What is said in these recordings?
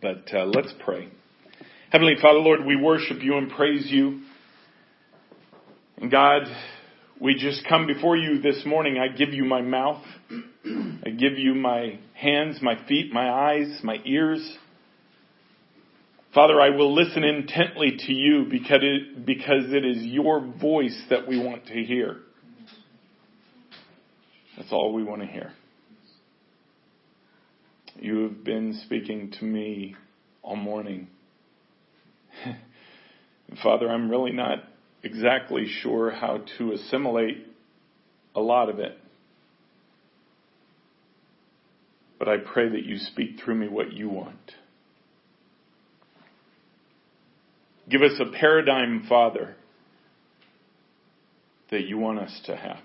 But uh, let's pray. Heavenly Father, Lord, we worship you and praise you. And God, we just come before you this morning. I give you my mouth. I give you my hands, my feet, my eyes, my ears. Father, I will listen intently to you because it, because it is your voice that we want to hear. That's all we want to hear. You have been speaking to me all morning. Father, I'm really not exactly sure how to assimilate a lot of it. But I pray that you speak through me what you want. Give us a paradigm, Father, that you want us to have.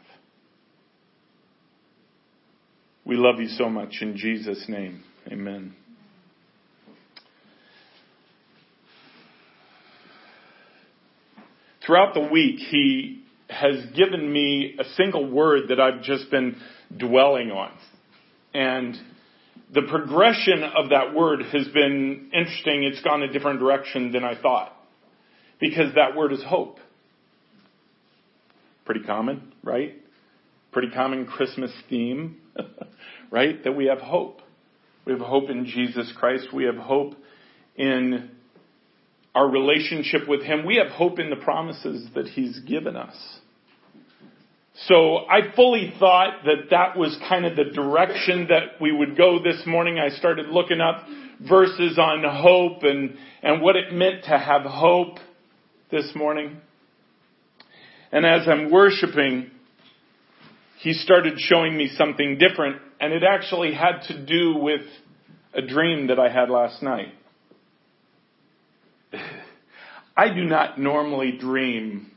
We love you so much in Jesus' name. Amen. Throughout the week, he has given me a single word that I've just been dwelling on. And the progression of that word has been interesting. It's gone a different direction than I thought. Because that word is hope. Pretty common, right? Pretty common Christmas theme, right? That we have hope. We have hope in Jesus Christ. We have hope in our relationship with Him. We have hope in the promises that He's given us. So I fully thought that that was kind of the direction that we would go this morning. I started looking up verses on hope and, and what it meant to have hope this morning. And as I'm worshiping, he started showing me something different, and it actually had to do with a dream that I had last night. I do not normally dream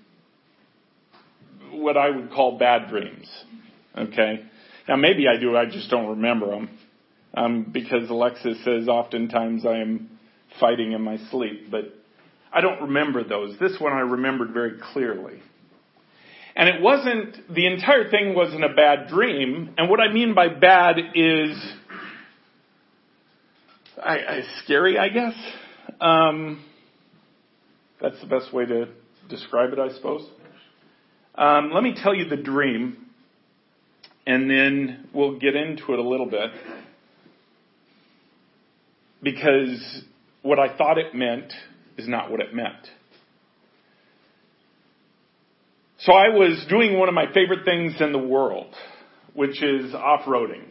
what I would call bad dreams. Okay? Now maybe I do, I just don't remember them. Um, because Alexa says oftentimes I am fighting in my sleep, but I don't remember those. This one I remembered very clearly. And it wasn't, the entire thing wasn't a bad dream. And what I mean by bad is, I, I scary, I guess. Um, that's the best way to describe it, I suppose. Um, let me tell you the dream, and then we'll get into it a little bit. Because what I thought it meant is not what it meant. So I was doing one of my favorite things in the world, which is off-roading.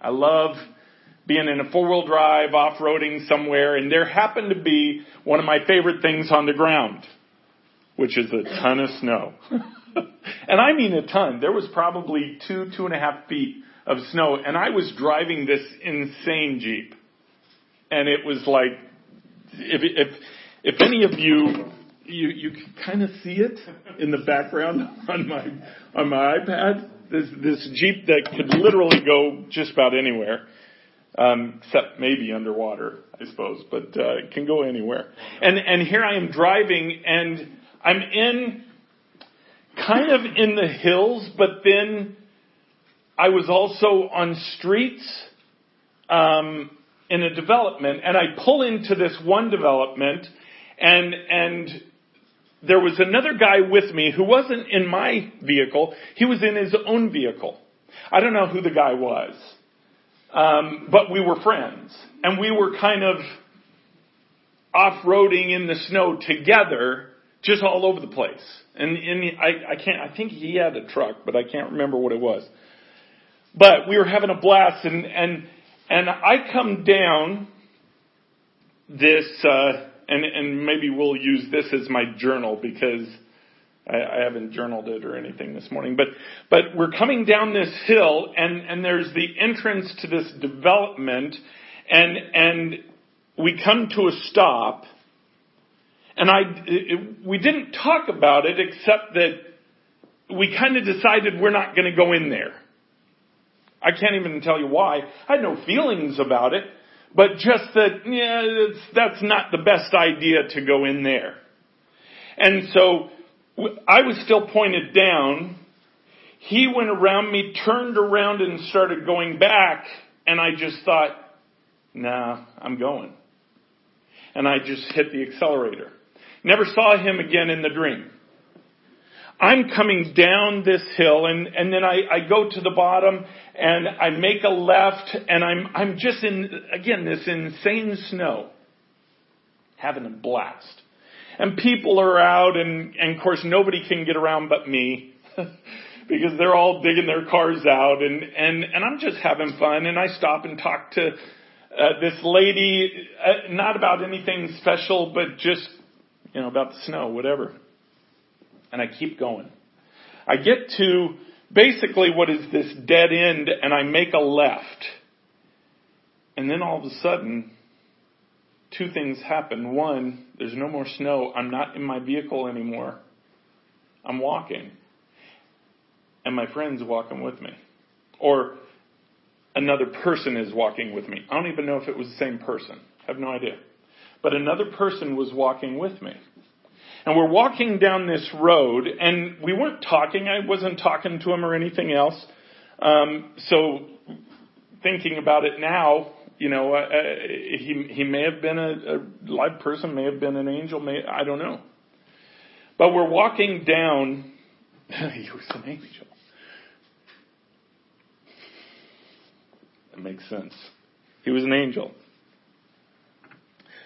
I love being in a four-wheel drive, off-roading somewhere, and there happened to be one of my favorite things on the ground, which is a ton of snow. and I mean a ton. There was probably two, two and a half feet of snow, and I was driving this insane Jeep. And it was like, if, if, if any of you, you, you can kind of see it in the background on my, on my iPad. This, this Jeep that could literally go just about anywhere. Um, except maybe underwater, I suppose, but uh, it can go anywhere. And and here I am driving, and I'm in kind of in the hills, but then I was also on streets um, in a development, and I pull into this one development, and and there was another guy with me who wasn't in my vehicle; he was in his own vehicle. I don't know who the guy was. Um, but we were friends, and we were kind of off-roading in the snow together, just all over the place. And, and I, I can't. I think he had a truck, but I can't remember what it was. But we were having a blast, and and and I come down this, uh, and and maybe we'll use this as my journal because I, I haven't journaled it or anything this morning, but but we're coming down this hill, and and there's the entrance to this development, and and we come to a stop, and I it, we didn't talk about it except that we kind of decided we're not going to go in there. I can't even tell you why. I had no feelings about it, but just that yeah, that's not the best idea to go in there. And so I was still pointed down. He went around me, turned around and started going back, and I just thought, nah, I'm going. and I just hit the accelerator. Never saw him again in the dream. I'm coming down this hill and, and then I, I go to the bottom and I make a left and I'm, I'm just in, again, this insane snow. Having a blast. And people are out and, and of course nobody can get around but me. because they're all digging their cars out and, and, and I'm just having fun and I stop and talk to uh, this lady, uh, not about anything special, but just, you know, about the snow, whatever and I keep going. I get to basically what is this dead end and I make a left. And then all of a sudden, two things happen. One, there's no more snow. I'm not in my vehicle anymore. I'm walking. And my friend's walking with me. Or another person is walking with me. I don't even know if it was the same person. I have no idea. But another person was walking with me. And we're walking down this road, and we weren't talking. I wasn't talking to him or anything else. Um, so, thinking about it now, you know, uh, uh, he he may have been a, a live person, may have been an angel, may I don't know. But we're walking down. he was an angel. That makes sense. He was an angel.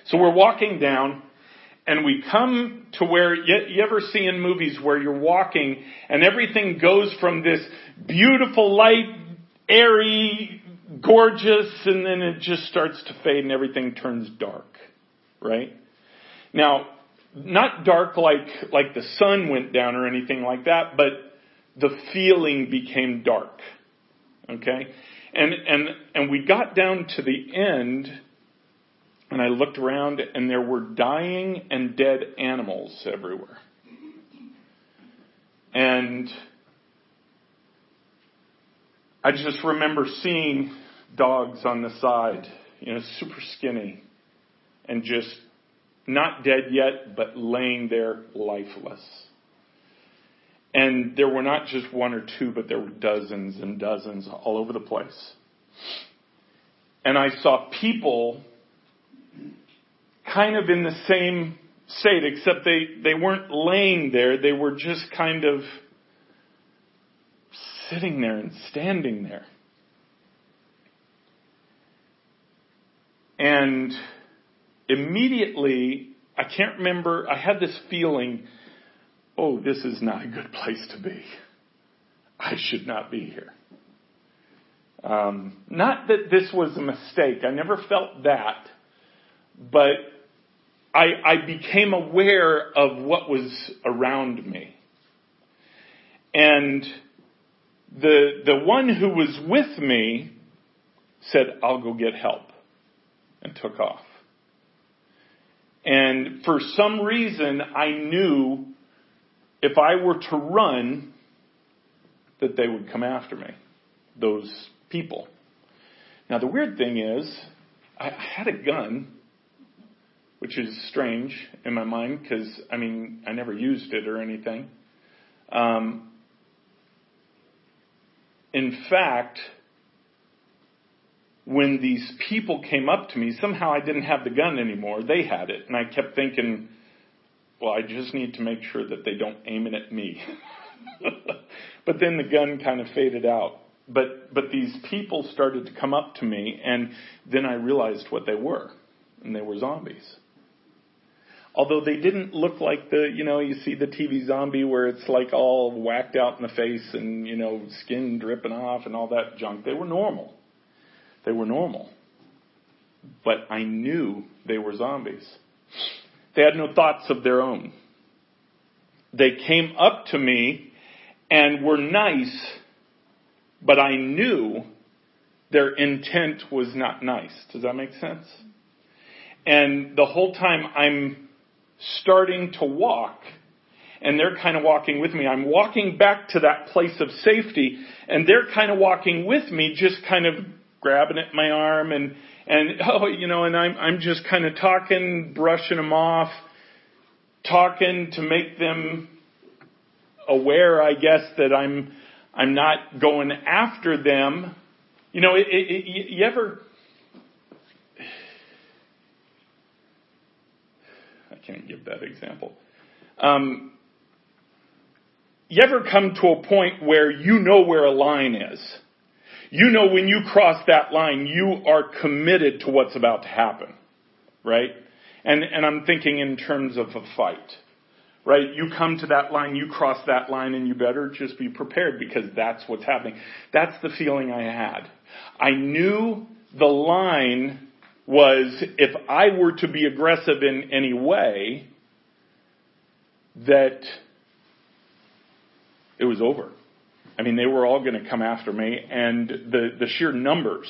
So we're walking down, and we come to where you, ever see in movies where you're walking and everything goes from this beautiful light, airy, gorgeous, and then it just starts to fade and everything turns dark, right? Now, not dark like like the sun went down or anything like that, but the feeling became dark. Okay? And and and we got down to the end and I looked around and there were dying and dead animals everywhere. And I just remember seeing dogs on the side, you know, super skinny and just not dead yet, but laying there lifeless. And there were not just one or two, but there were dozens and dozens all over the place. And I saw people kind of in the same state, except they, they weren't laying there. They were just kind of sitting there and standing there. And immediately, I can't remember, I had this feeling, oh, this is not a good place to be. I should not be here. Um, not that this was a mistake. I never felt that but I, I became aware of what was around me. And the, the one who was with me said, I'll go get help, and took off. And for some reason, I knew if I were to run, that they would come after me, those people. Now, the weird thing is, I had a gun, which is strange in my mind because I mean I never used it or anything. Um, in fact, when these people came up to me, somehow I didn't have the gun anymore. They had it, and I kept thinking, well, I just need to make sure that they don't aim it at me. but then the gun kind of faded out. But but these people started to come up to me, and then I realized what they were, and they were zombies although they didn't look like the, you know, you see the TV zombie where it's like all whacked out in the face and, you know, skin dripping off and all that junk. They were normal. They were normal. But I knew they were zombies. They had no thoughts of their own. They came up to me and were nice, but I knew their intent was not nice. Does that make sense? And the whole time I'm starting to walk and they're kind of walking with me. I'm walking back to that place of safety and they're kind of walking with me, just kind of grabbing at my arm and, and, oh, you know, and I'm, I'm just kind of talking, brushing them off, talking to make them aware, I guess, that I'm, I'm not going after them. You know, it, it, it, you ever, can't give that example. Um, you ever come to a point where you know where a line is? You know when you cross that line, you are committed to what's about to happen, right? And, and I'm thinking in terms of a fight, right? You come to that line, you cross that line, and you better just be prepared because that's what's happening. That's the feeling I had. I knew the line was if I were to be aggressive in any way, that it was over. I mean, they were all going to come after me, and the, the sheer numbers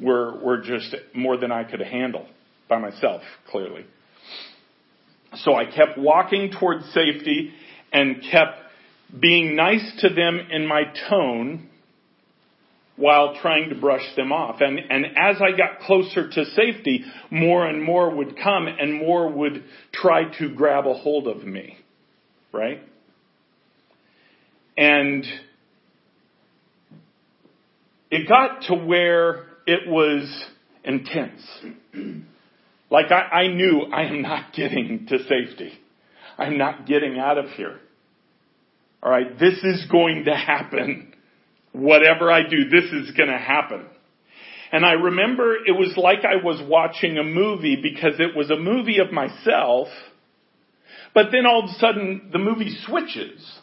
were, were just more than I could handle by myself, clearly. So I kept walking towards safety and kept being nice to them in my tone while trying to brush them off. And, and as I got closer to safety, more and more would come and more would try to grab a hold of me. Right? And it got to where it was intense. like I, I knew I am not getting to safety. I'm not getting out of here. Alright, this is going to happen. Whatever I do, this is going to happen. And I remember it was like I was watching a movie because it was a movie of myself, but then all of a sudden the movie switches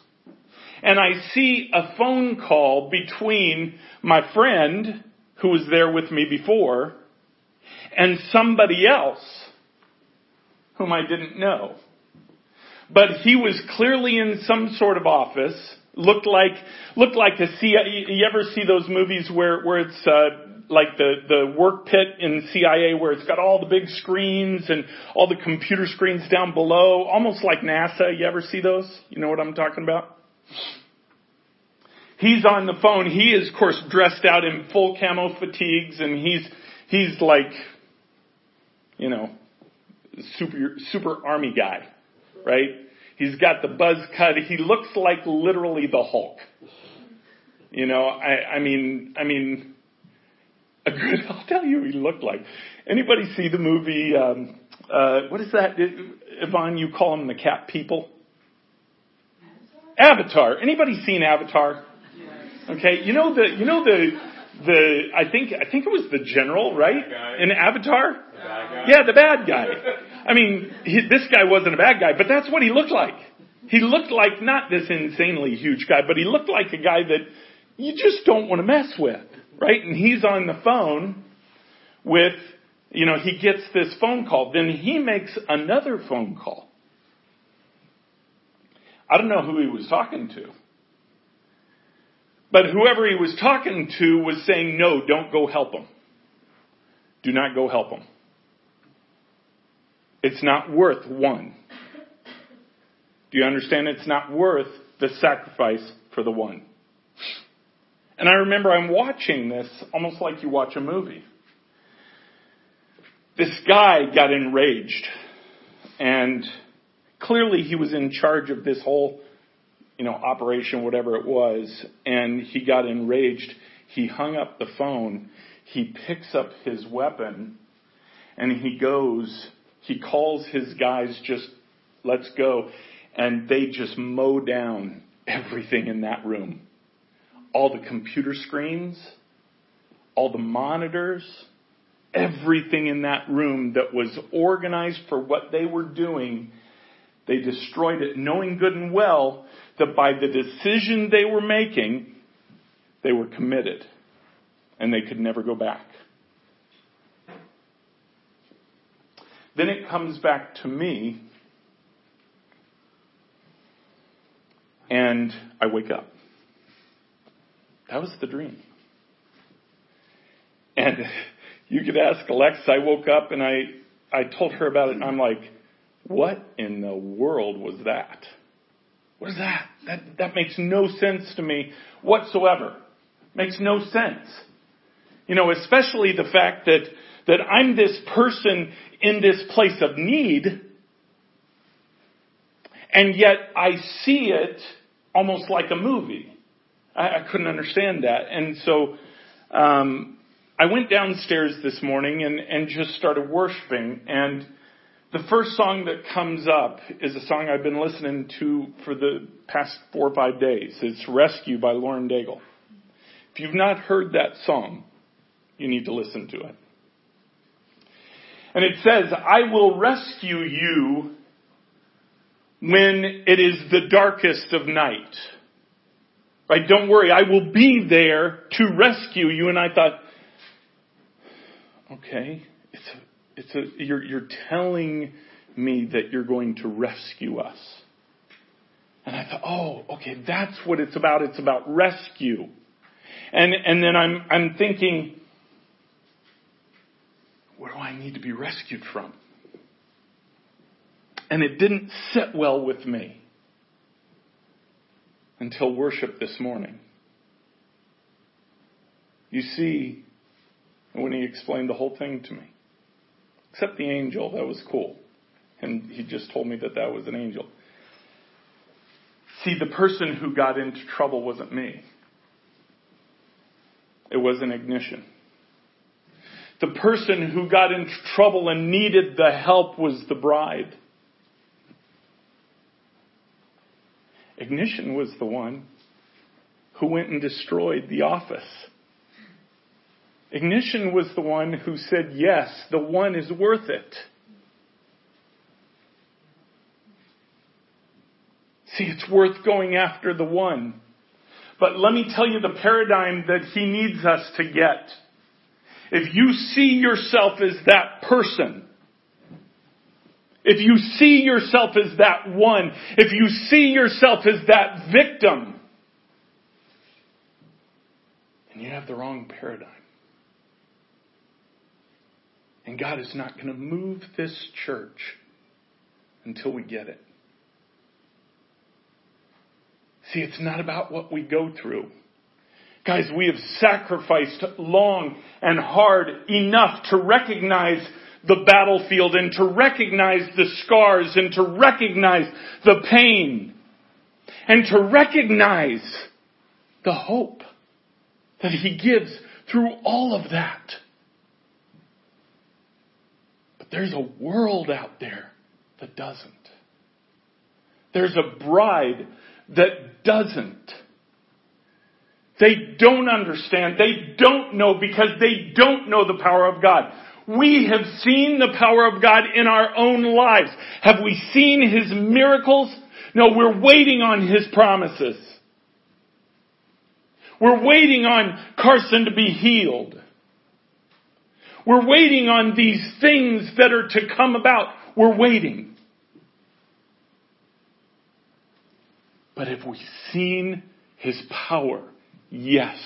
and I see a phone call between my friend who was there with me before and somebody else whom I didn't know. But he was clearly in some sort of office, looked like, looked like a CIA, you ever see those movies where, where it's, uh, like the, the work pit in CIA where it's got all the big screens and all the computer screens down below, almost like NASA. You ever see those? You know what I'm talking about? He's on the phone. He is, of course, dressed out in full camo fatigues and he's, he's like, you know, super, super army guy, right? He's got the buzz cut. He looks like literally the Hulk. You know, I, I mean, I mean, a good, I'll tell you he looked like. Anybody see the movie, um, uh, what is that? Yvonne, you call them the cat people? Avatar. Anybody seen Avatar? Okay, you know the you know the the I think I think it was the general right in Avatar. The yeah, the bad guy. I mean, he, this guy wasn't a bad guy, but that's what he looked like. He looked like not this insanely huge guy, but he looked like a guy that you just don't want to mess with, right? And he's on the phone with, you know, he gets this phone call. Then he makes another phone call. I don't know who he was talking to. But whoever he was talking to was saying, no, don't go help him. Do not go help him. It's not worth one. Do you understand? It's not worth the sacrifice for the one. And I remember I'm watching this almost like you watch a movie. This guy got enraged and clearly he was in charge of this whole you know, operation, whatever it was, and he got enraged. He hung up the phone. He picks up his weapon and he goes, he calls his guys just, let's go. And they just mow down everything in that room. All the computer screens, all the monitors, everything in that room that was organized for what they were doing, they destroyed it knowing good and well that by the decision they were making, they were committed and they could never go back. Then it comes back to me and I wake up. That was the dream. And you could ask Alexa, I woke up and I, I told her about it and I'm like, what in the world was that? What is that? That, that makes no sense to me whatsoever. Makes no sense. You know, especially the fact that, that I'm this person in this place of need, and yet I see it almost like a movie. I, I couldn't understand that. And so, um, I went downstairs this morning and, and just started worshiping and The first song that comes up is a song I've been listening to for the past four or five days. It's Rescue by Lauren Daigle. If you've not heard that song, you need to listen to it. And it says, I will rescue you when it is the darkest of night. Right? Don't worry, I will be there to rescue you. And I thought, okay, it's a, it's a, you're, you're telling me that you're going to rescue us. And I thought, oh, okay, that's what it's about. It's about rescue. And, and then I'm, I'm thinking, what do I need to be rescued from? And it didn't sit well with me until worship this morning. You see, when he explained the whole thing to me, except the angel, that was cool. And he just told me that that was an angel. See, the person who got into trouble wasn't me. It was an ignition. The person who got into trouble and needed the help was the bride. Ignition was the one who went and destroyed the office. Ignition was the one who said, yes, the one is worth it. See, it's worth going after the one. But let me tell you the paradigm that he needs us to get. If you see yourself as that person, if you see yourself as that one, if you see yourself as that victim, then you have the wrong paradigm. And God is not going to move this church until we get it. See, it's not about what we go through. Guys, we have sacrificed long and hard enough to recognize the battlefield and to recognize the scars and to recognize the pain and to recognize the hope that he gives through all of that. But there's a world out there that doesn't. There's a bride that doesn't. They don't understand. They don't know because they don't know the power of God. We have seen the power of God in our own lives. Have we seen His miracles? No, we're waiting on His promises. We're waiting on Carson to be healed. We're waiting on these things that are to come about. We're waiting. But have we seen His power? Yes.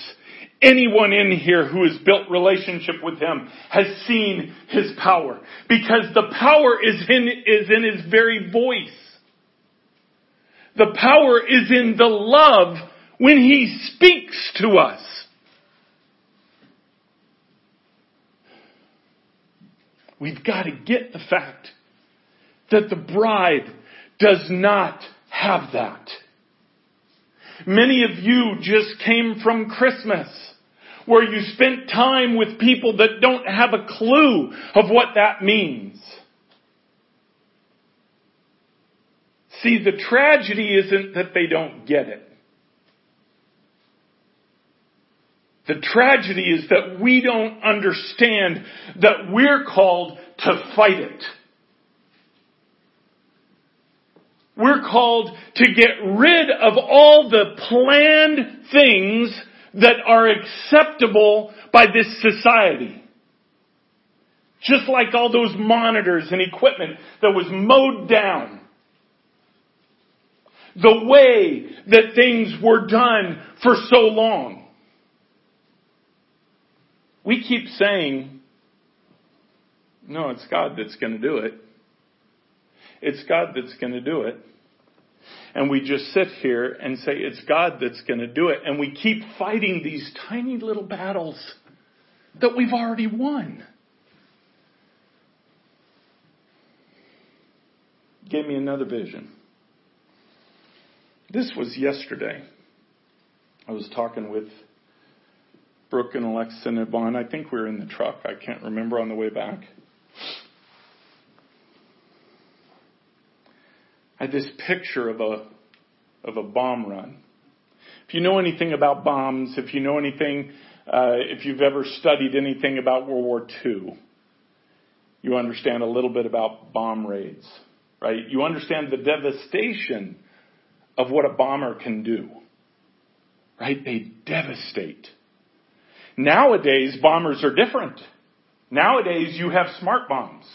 Anyone in here who has built relationship with Him has seen His power. Because the power is in, is in His very voice. The power is in the love when He speaks to us. We've got to get the fact that the bride does not have that. Many of you just came from Christmas where you spent time with people that don't have a clue of what that means. See, the tragedy isn't that they don't get it. The tragedy is that we don't understand that we're called to fight it. We're called to get rid of all the planned things that are acceptable by this society. Just like all those monitors and equipment that was mowed down. The way that things were done for so long. We keep saying, no, it's God that's going to do it. It's God that's going to do it. And we just sit here and say, it's God that's going to do it. And we keep fighting these tiny little battles that we've already won. Gave me another vision. This was yesterday. I was talking with Brooke and Alexa and Yvonne. I think we were in the truck. I can't remember on the way back. Had this picture of a, of a bomb run. If you know anything about bombs, if you know anything, uh, if you've ever studied anything about World War II, you understand a little bit about bomb raids, right? You understand the devastation of what a bomber can do, right? They devastate. Nowadays, bombers are different. Nowadays, you have smart bombs.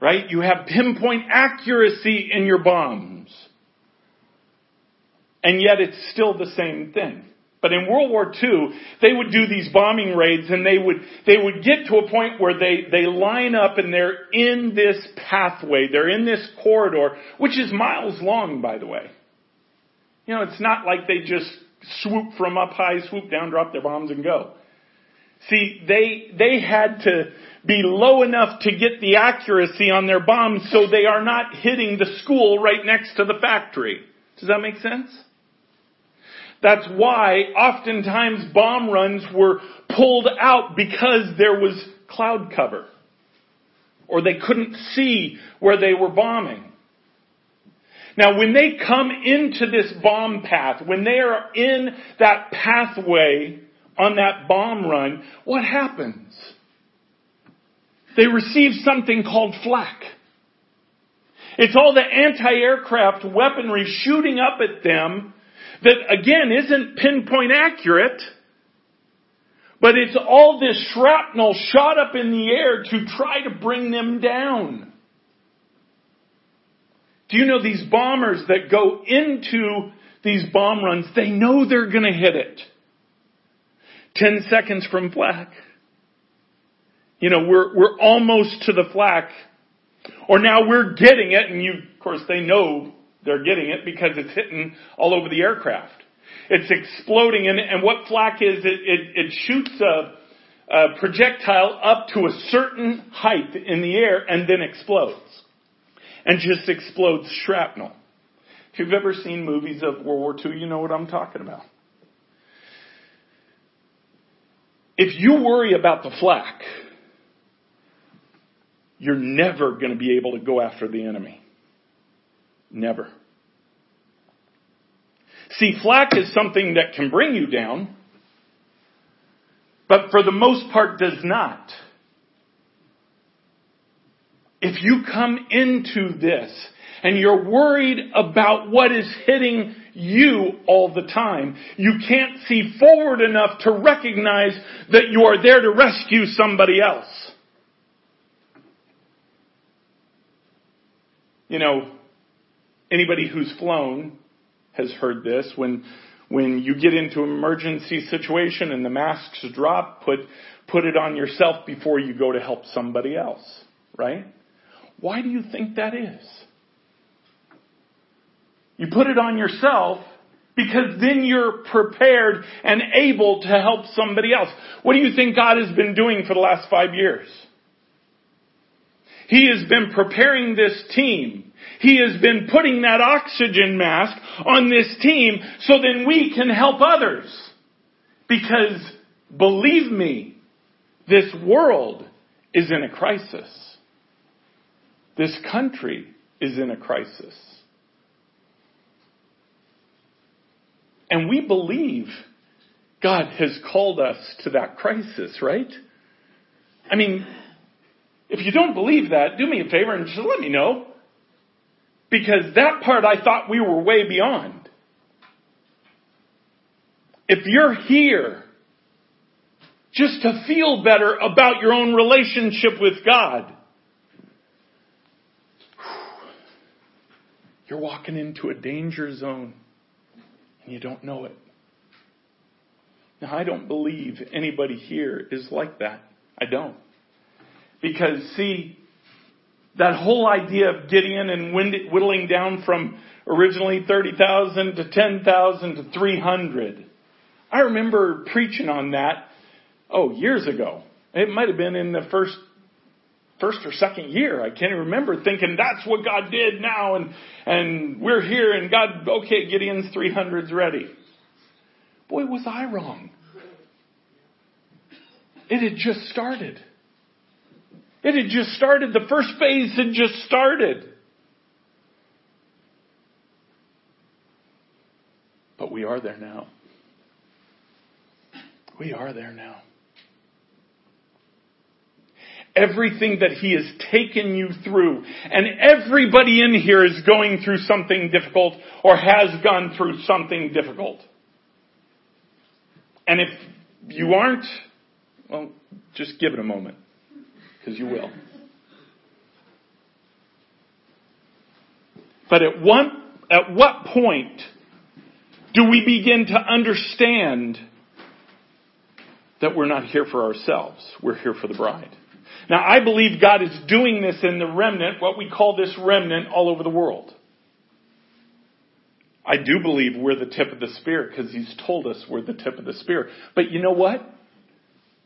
Right? You have pinpoint accuracy in your bombs. And yet it's still the same thing. But in World War II, they would do these bombing raids and they would, they would get to a point where they, they line up and they're in this pathway. They're in this corridor, which is miles long, by the way. You know, it's not like they just swoop from up high, swoop down, drop their bombs and go. See, they, they had to be low enough to get the accuracy on their bombs so they are not hitting the school right next to the factory. Does that make sense? That's why oftentimes bomb runs were pulled out because there was cloud cover. Or they couldn't see where they were bombing. Now when they come into this bomb path, when they are in that pathway on that bomb run, what happens? They receive something called flak. It's all the anti-aircraft weaponry shooting up at them that again isn't pinpoint accurate, but it's all this shrapnel shot up in the air to try to bring them down. Do you know these bombers that go into these bomb runs, they know they're gonna hit it. 10 seconds from flak. You know, we're, we're almost to the flak. Or now we're getting it and you, of course they know they're getting it because it's hitting all over the aircraft. It's exploding and, and what flak is, it, it, it shoots a, a projectile up to a certain height in the air and then explodes. And just explodes shrapnel. If you've ever seen movies of World War II, you know what I'm talking about. If you worry about the flak, you're never going to be able to go after the enemy. Never. See, flak is something that can bring you down, but for the most part does not. If you come into this and you're worried about what is hitting you all the time, you can't see forward enough to recognize that you are there to rescue somebody else. You know, anybody who's flown has heard this. When, when you get into an emergency situation and the masks drop, put, put it on yourself before you go to help somebody else. Right? Why do you think that is? You put it on yourself because then you're prepared and able to help somebody else. What do you think God has been doing for the last five years? He has been preparing this team. He has been putting that oxygen mask on this team so then we can help others. Because believe me, this world is in a crisis. This country is in a crisis. And we believe God has called us to that crisis, right? I mean, if you don't believe that, do me a favor and just let me know. Because that part I thought we were way beyond. If you're here just to feel better about your own relationship with God, you're walking into a danger zone and you don't know it. Now, I don't believe anybody here is like that. I don't. Because, see, that whole idea of Gideon and whittling down from originally 30,000 to 10,000 to 300. I remember preaching on that, oh, years ago. It might have been in the first, first or second year. I can't remember thinking that's what God did now and, and we're here and God, okay, Gideon's 300's ready. Boy, was I wrong. It had just started. It had just started. The first phase had just started. But we are there now. We are there now. Everything that He has taken you through, and everybody in here is going through something difficult or has gone through something difficult. And if you aren't, well, just give it a moment because you will. But at one, at what point do we begin to understand that we're not here for ourselves? We're here for the bride. Now I believe God is doing this in the remnant, what we call this remnant all over the world. I do believe we're the tip of the spear because he's told us we're the tip of the spear. But you know what?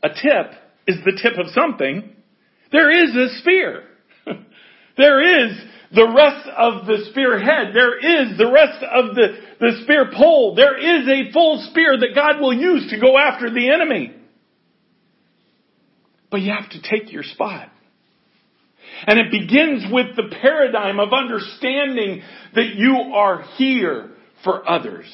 A tip is the tip of something. There is a spear. there is the rest of the spear head. There is the rest of the, the spear pole. There is a full spear that God will use to go after the enemy. But you have to take your spot. And it begins with the paradigm of understanding that you are here for others.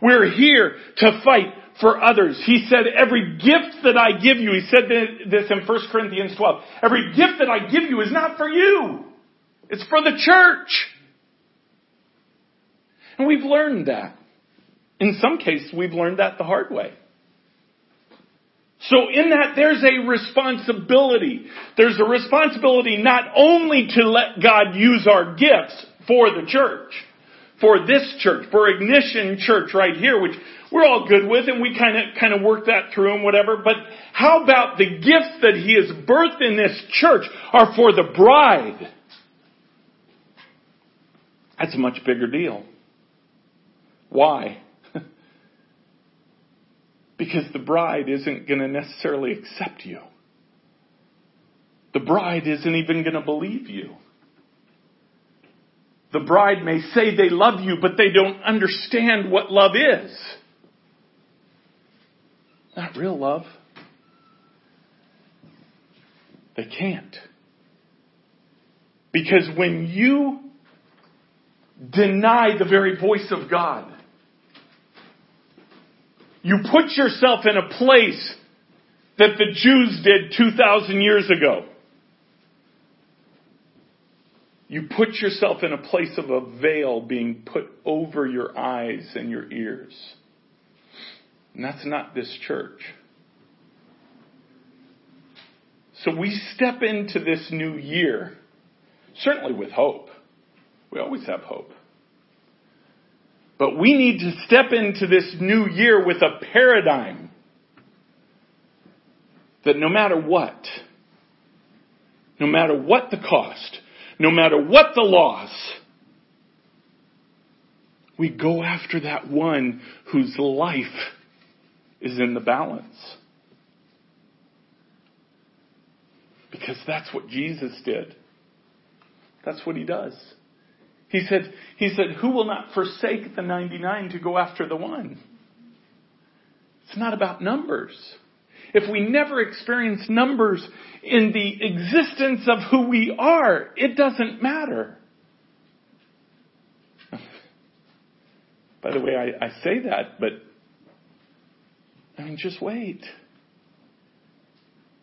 We're here to fight for others. He said, every gift that I give you, he said this in 1 Corinthians 12, every gift that I give you is not for you. It's for the church. And we've learned that. In some cases, we've learned that the hard way. So in that, there's a responsibility. There's a responsibility not only to let God use our gifts for the church, for this church, for Ignition Church right here, which we're all good with and we kind of, kind of work that through and whatever, but how about the gifts that He has birthed in this church are for the bride? That's a much bigger deal. Why? because the bride isn't going to necessarily accept you. The bride isn't even going to believe you. The bride may say they love you, but they don't understand what love is. Not real love. They can't. Because when you deny the very voice of God. You put yourself in a place that the Jews did 2,000 years ago. You put yourself in a place of a veil being put over your eyes and your ears. And that's not this church. So we step into this new year, certainly with hope. We always have hope. But we need to step into this new year with a paradigm that no matter what, no matter what the cost, no matter what the loss, we go after that one whose life is in the balance. Because that's what Jesus did. That's what he does. He said, he said, who will not forsake the 99 to go after the one? It's not about numbers. If we never experience numbers in the existence of who we are, it doesn't matter. By the way, I, I say that, but I mean, just wait.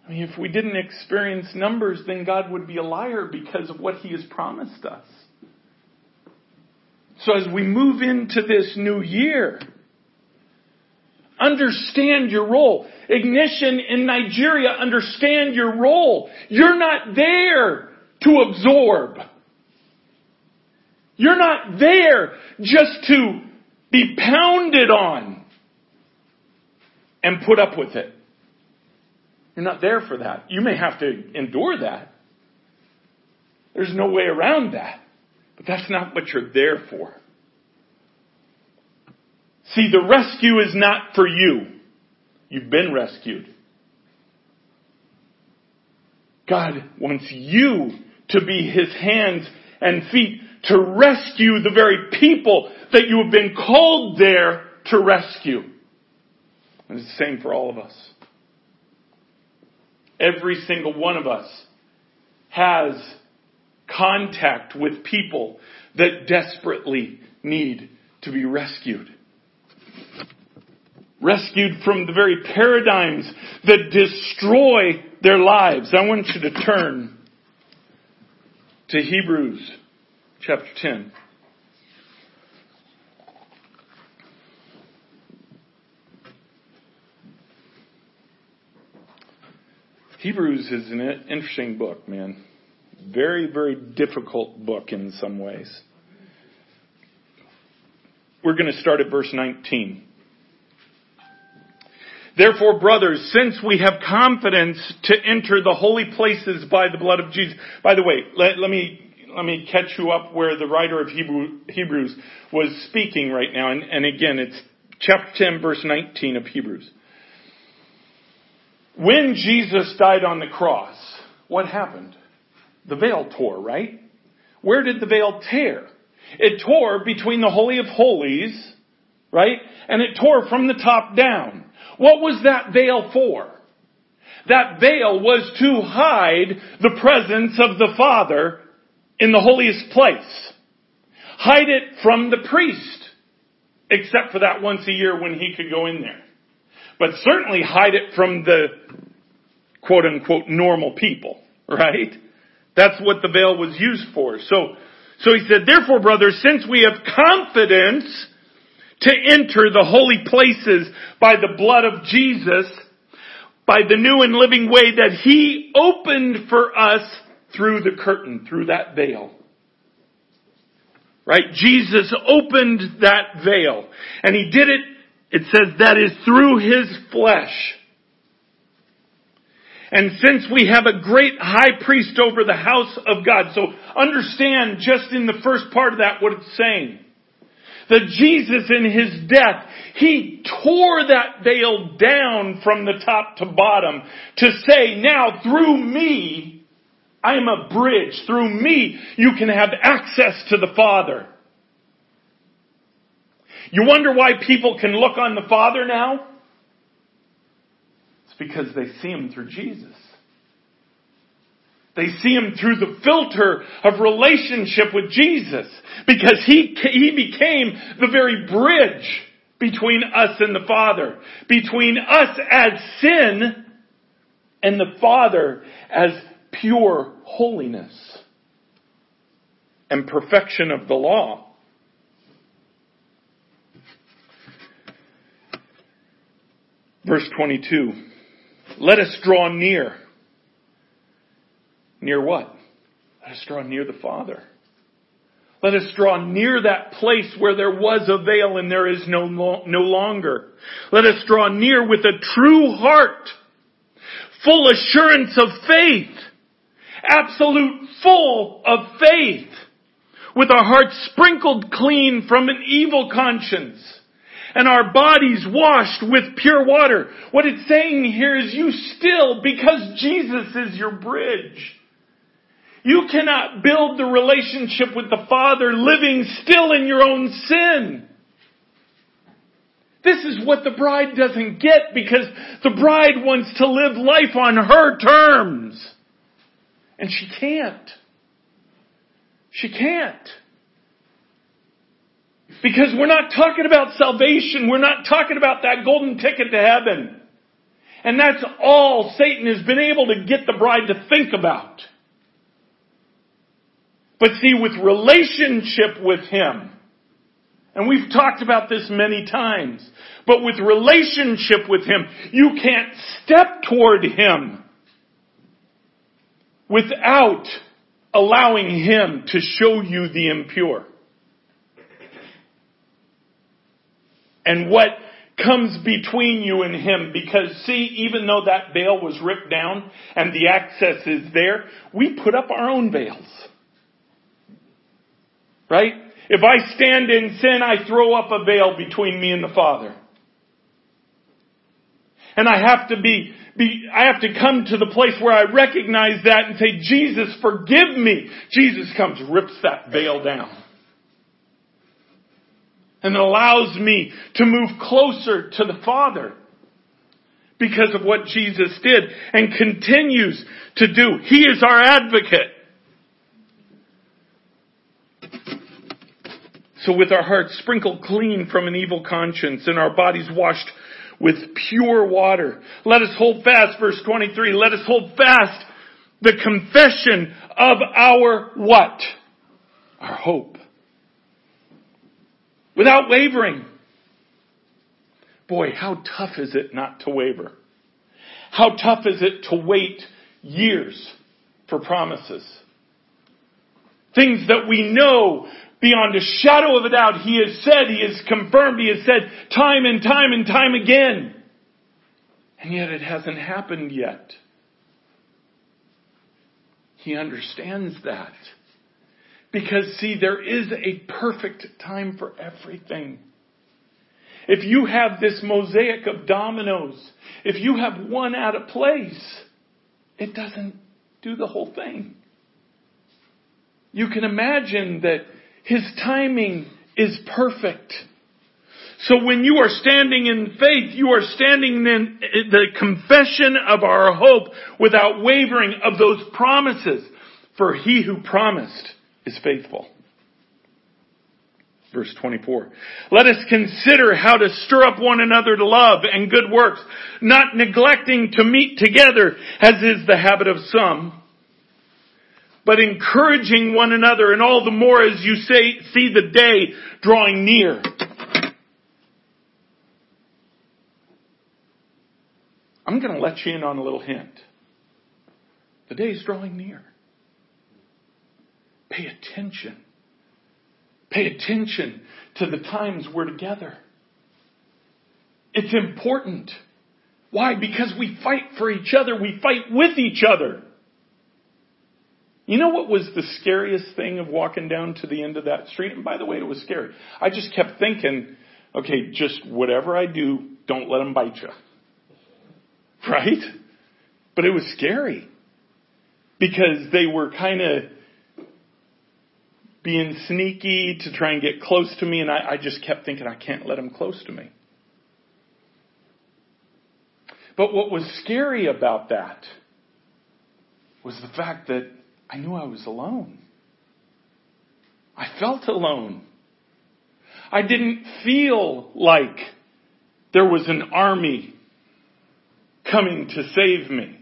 I mean, if we didn't experience numbers, then God would be a liar because of what He has promised us. So as we move into this new year, understand your role. Ignition in Nigeria, understand your role. You're not there to absorb. You're not there just to be pounded on and put up with it. You're not there for that. You may have to endure that. There's no way around that. But that's not what you're there for. See, the rescue is not for you. You've been rescued. God wants you to be His hands and feet to rescue the very people that you have been called there to rescue. And it's the same for all of us. Every single one of us has contact with people that desperately need to be rescued. rescued from the very paradigms that destroy their lives. I want you to turn to Hebrews chapter 10. Hebrews is an interesting book, man. Very, very difficult book in some ways. We're going to start at verse 19. Therefore, brothers, since we have confidence to enter the holy places by the blood of Jesus. By the way, let, let me let me catch you up where the writer of Hebrew, Hebrews was speaking right now. And, and again, it's chapter 10, verse 19 of Hebrews. When Jesus died on the cross, what happened? The veil tore, right? Where did the veil tear? It tore between the Holy of Holies, right? And it tore from the top down. What was that veil for? That veil was to hide the presence of the Father in the holiest place. Hide it from the priest, except for that once a year when he could go in there. But certainly hide it from the quote unquote normal people, right? That's what the veil was used for. So, so he said, therefore brothers, since we have confidence to enter the holy places by the blood of Jesus, by the new and living way that he opened for us through the curtain, through that veil. Right? Jesus opened that veil. And he did it, it says that is through his flesh. And since we have a great high priest over the house of God, so understand just in the first part of that what it's saying. That Jesus in his death, he tore that veil down from the top to bottom to say, now through me, I am a bridge. Through me, you can have access to the Father. You wonder why people can look on the Father now? It's because they see Him through Jesus. They see Him through the filter of relationship with Jesus. Because He, He became the very bridge between us and the Father. Between us as sin and the Father as pure holiness and perfection of the law. Verse 22. Let us draw near. Near what? Let us draw near the Father. Let us draw near that place where there was a veil and there is no, no longer. Let us draw near with a true heart, full assurance of faith, absolute full of faith, with our hearts sprinkled clean from an evil conscience, and our bodies washed with pure water. What it's saying here is you still, because Jesus is your bridge, you cannot build the relationship with the Father living still in your own sin. This is what the bride doesn't get because the bride wants to live life on her terms. And she can't. She can't. Because we're not talking about salvation. We're not talking about that golden ticket to heaven. And that's all Satan has been able to get the bride to think about. But see, with relationship with Him, and we've talked about this many times, but with relationship with Him, you can't step toward Him without allowing Him to show you the impure. And what comes between you and Him because see, even though that veil was ripped down and the access is there, we put up our own veils. Right? If I stand in sin, I throw up a veil between me and the Father. And I have to be be, I have to come to the place where I recognize that and say, Jesus, forgive me. Jesus comes, rips that veil down. And allows me to move closer to the Father because of what Jesus did and continues to do. He is our advocate. So with our hearts sprinkled clean from an evil conscience and our bodies washed with pure water. Let us hold fast, verse 23, let us hold fast the confession of our what? Our hope. Without wavering. Boy, how tough is it not to waver? How tough is it to wait years for promises? Things that we know beyond a shadow of a doubt He has said, He has confirmed, He has said time and time and time again. And yet it hasn't happened yet. He understands that. Because see, there is a perfect time for everything. If you have this mosaic of dominoes, if you have one out of place, it doesn't do the whole thing. You can imagine that his timing is perfect. So when you are standing in faith, you are standing in the confession of our hope without wavering of those promises. For he who promised is faithful. Verse 24. Let us consider how to stir up one another to love and good works, not neglecting to meet together as is the habit of some, but encouraging one another and all the more as you say, see the day drawing near. I'm going to let you in on a little hint. The day is drawing near. Pay attention. Pay attention to the times we're together. It's important. Why? Because we fight for each other. We fight with each other. You know what was the scariest thing of walking down to the end of that street? And by the way, it was scary. I just kept thinking, okay, just whatever I do, don't let them bite you. Right? But it was scary. Because they were kind of being sneaky to try and get close to me, and I, I just kept thinking, I can't let them close to me. But what was scary about that was the fact that I knew I was alone. I felt alone. I didn't feel like there was an army coming to save me.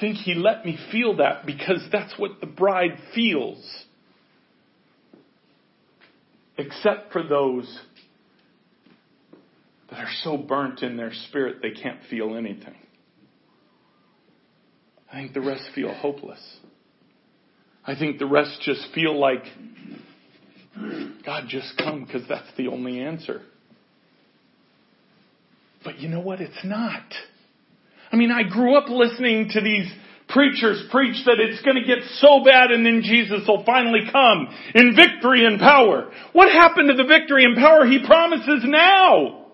Think he let me feel that because that's what the bride feels. Except for those that are so burnt in their spirit they can't feel anything. I think the rest feel hopeless. I think the rest just feel like, God, just come because that's the only answer. But you know what? It's not. I mean, I grew up listening to these preachers preach that it's going to get so bad and then Jesus will finally come in victory and power. What happened to the victory and power he promises now?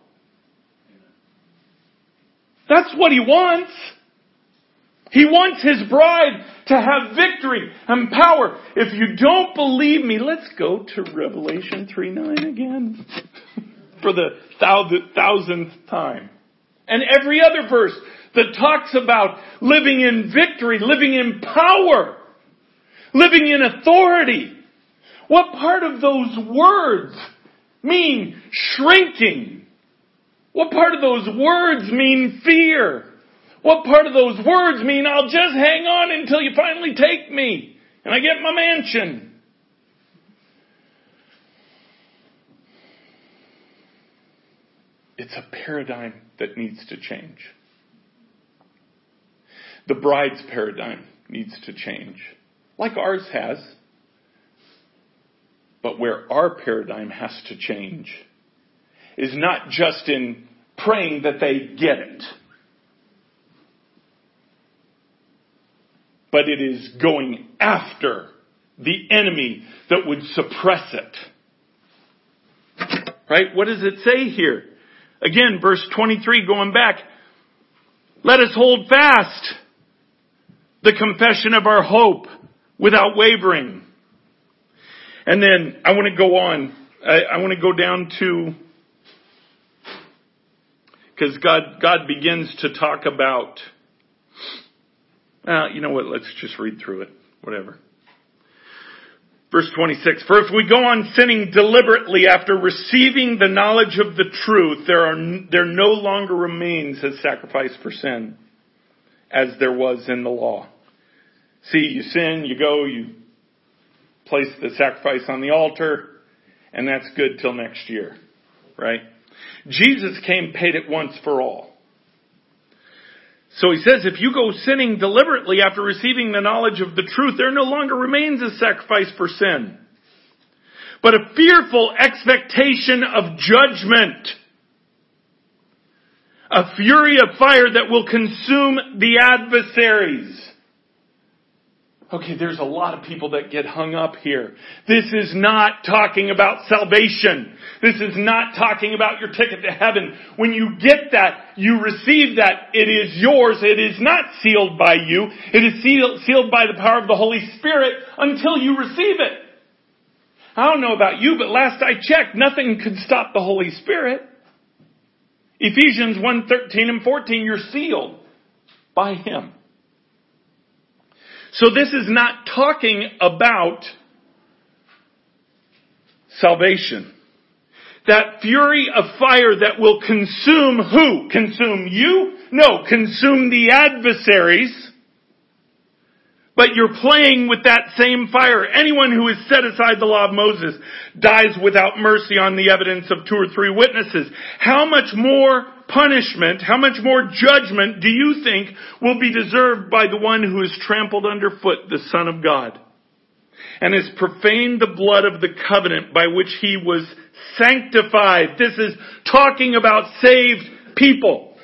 That's what he wants. He wants his bride to have victory and power. If you don't believe me, let's go to Revelation 3 9 again for the thousandth time. And every other verse that talks about living in victory, living in power, living in authority. What part of those words mean shrinking? What part of those words mean fear? What part of those words mean I'll just hang on until you finally take me and I get my mansion? It's a paradigm that needs to change. The bride's paradigm needs to change, like ours has. But where our paradigm has to change is not just in praying that they get it, but it is going after the enemy that would suppress it. Right? What does it say here? Again, verse 23 going back. Let us hold fast the confession of our hope without wavering. And then I want to go on. I, I want to go down to because God God begins to talk about. Uh, you know what? Let's just read through it. Whatever. Verse 26, for if we go on sinning deliberately after receiving the knowledge of the truth, there are, there no longer remains a sacrifice for sin, as there was in the law. See, you sin, you go, you place the sacrifice on the altar, and that's good till next year, right? Jesus came, paid it once for all. So he says, if you go sinning deliberately after receiving the knowledge of the truth, there no longer remains a sacrifice for sin, but a fearful expectation of judgment. A fury of fire that will consume the adversaries. Okay, there's a lot of people that get hung up here. This is not talking about salvation. This is not talking about your ticket to heaven. When you get that, you receive that, it is yours. It is not sealed by you. It is sealed, sealed by the power of the Holy Spirit until you receive it. I don't know about you, but last I checked, nothing could stop the Holy Spirit. Ephesians 1, 13 and 14, you're sealed by Him. So this is not talking about salvation. That fury of fire that will consume who? Consume you? No, consume the adversaries. But you're playing with that same fire. Anyone who has set aside the law of Moses dies without mercy on the evidence of two or three witnesses. How much more punishment, how much more judgment do you think will be deserved by the one who has trampled underfoot the Son of God and has profaned the blood of the covenant by which he was sanctified? This is talking about saved people.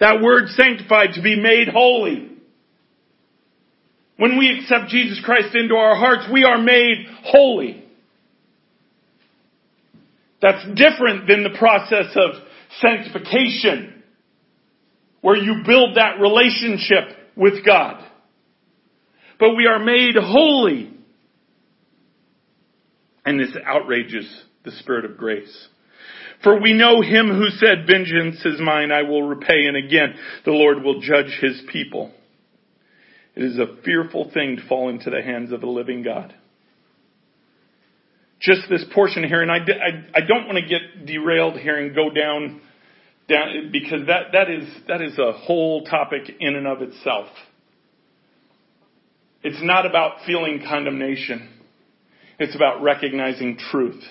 That word sanctified to be made holy. When we accept Jesus Christ into our hearts, we are made holy. That's different than the process of sanctification, where you build that relationship with God. But we are made holy. And this outrages the Spirit of grace. For we know him who said, vengeance is mine, I will repay, and again, the Lord will judge his people. It is a fearful thing to fall into the hands of the living God. Just this portion here, and I, I, I don't want to get derailed here and go down down, because that, that is, that is a whole topic in and of itself. It's not about feeling condemnation. It's about recognizing truth.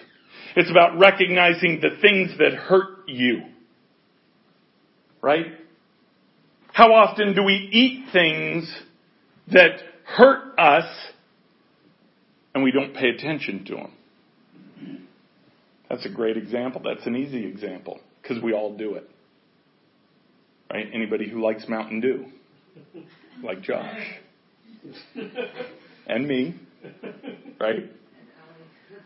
It's about recognizing the things that hurt you. Right? How often do we eat things that hurt us and we don't pay attention to them? That's a great example. That's an easy example because we all do it. Right? Anybody who likes Mountain Dew, like Josh, and me, right?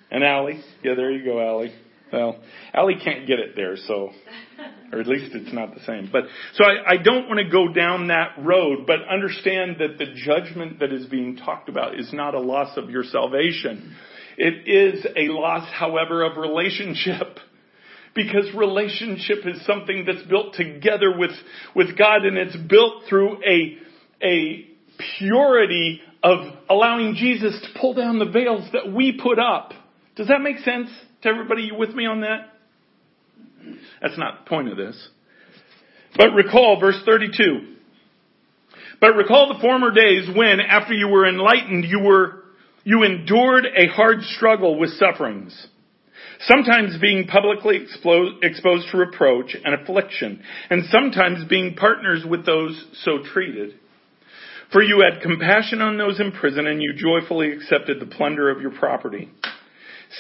And Allie. Yeah, there you go, Allie. Well, Allie can't get it there, so, or at least it's not the same. But, so I, I don't want to go down that road, but understand that the judgment that is being talked about is not a loss of your salvation. It is a loss, however, of relationship because relationship is something that's built together with, with God and it's built through a, a purity of allowing Jesus to pull down the veils that we put up. Does that make sense to everybody? You with me on that? That's not the point of this. But recall verse 32. But recall the former days when, after you were enlightened, you were, you endured a hard struggle with sufferings sometimes being publicly exposed to reproach and affliction, and sometimes being partners with those so treated. For you had compassion on those in prison, and you joyfully accepted the plunder of your property,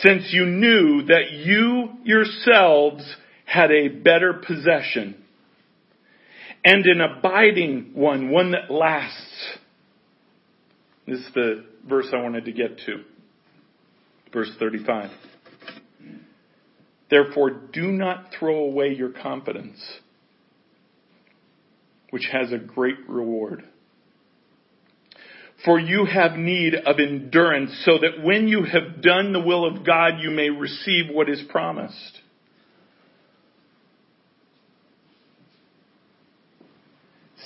since you knew that you yourselves had a better possession, and an abiding one, one that lasts. This is the verse I wanted to get to. Verse 35. Therefore, do not throw away your confidence, which has a great reward. For you have need of endurance, so that when you have done the will of God, you may receive what is promised.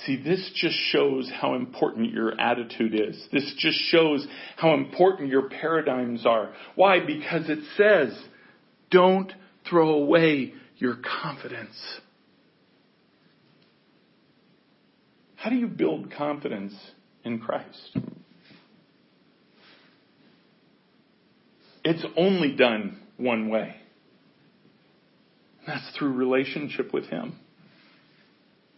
See, this just shows how important your attitude is. This just shows how important your paradigms are. Why? Because it says, don't throw away your confidence. How do you build confidence in Christ? It's only done one way. That's through relationship with Him.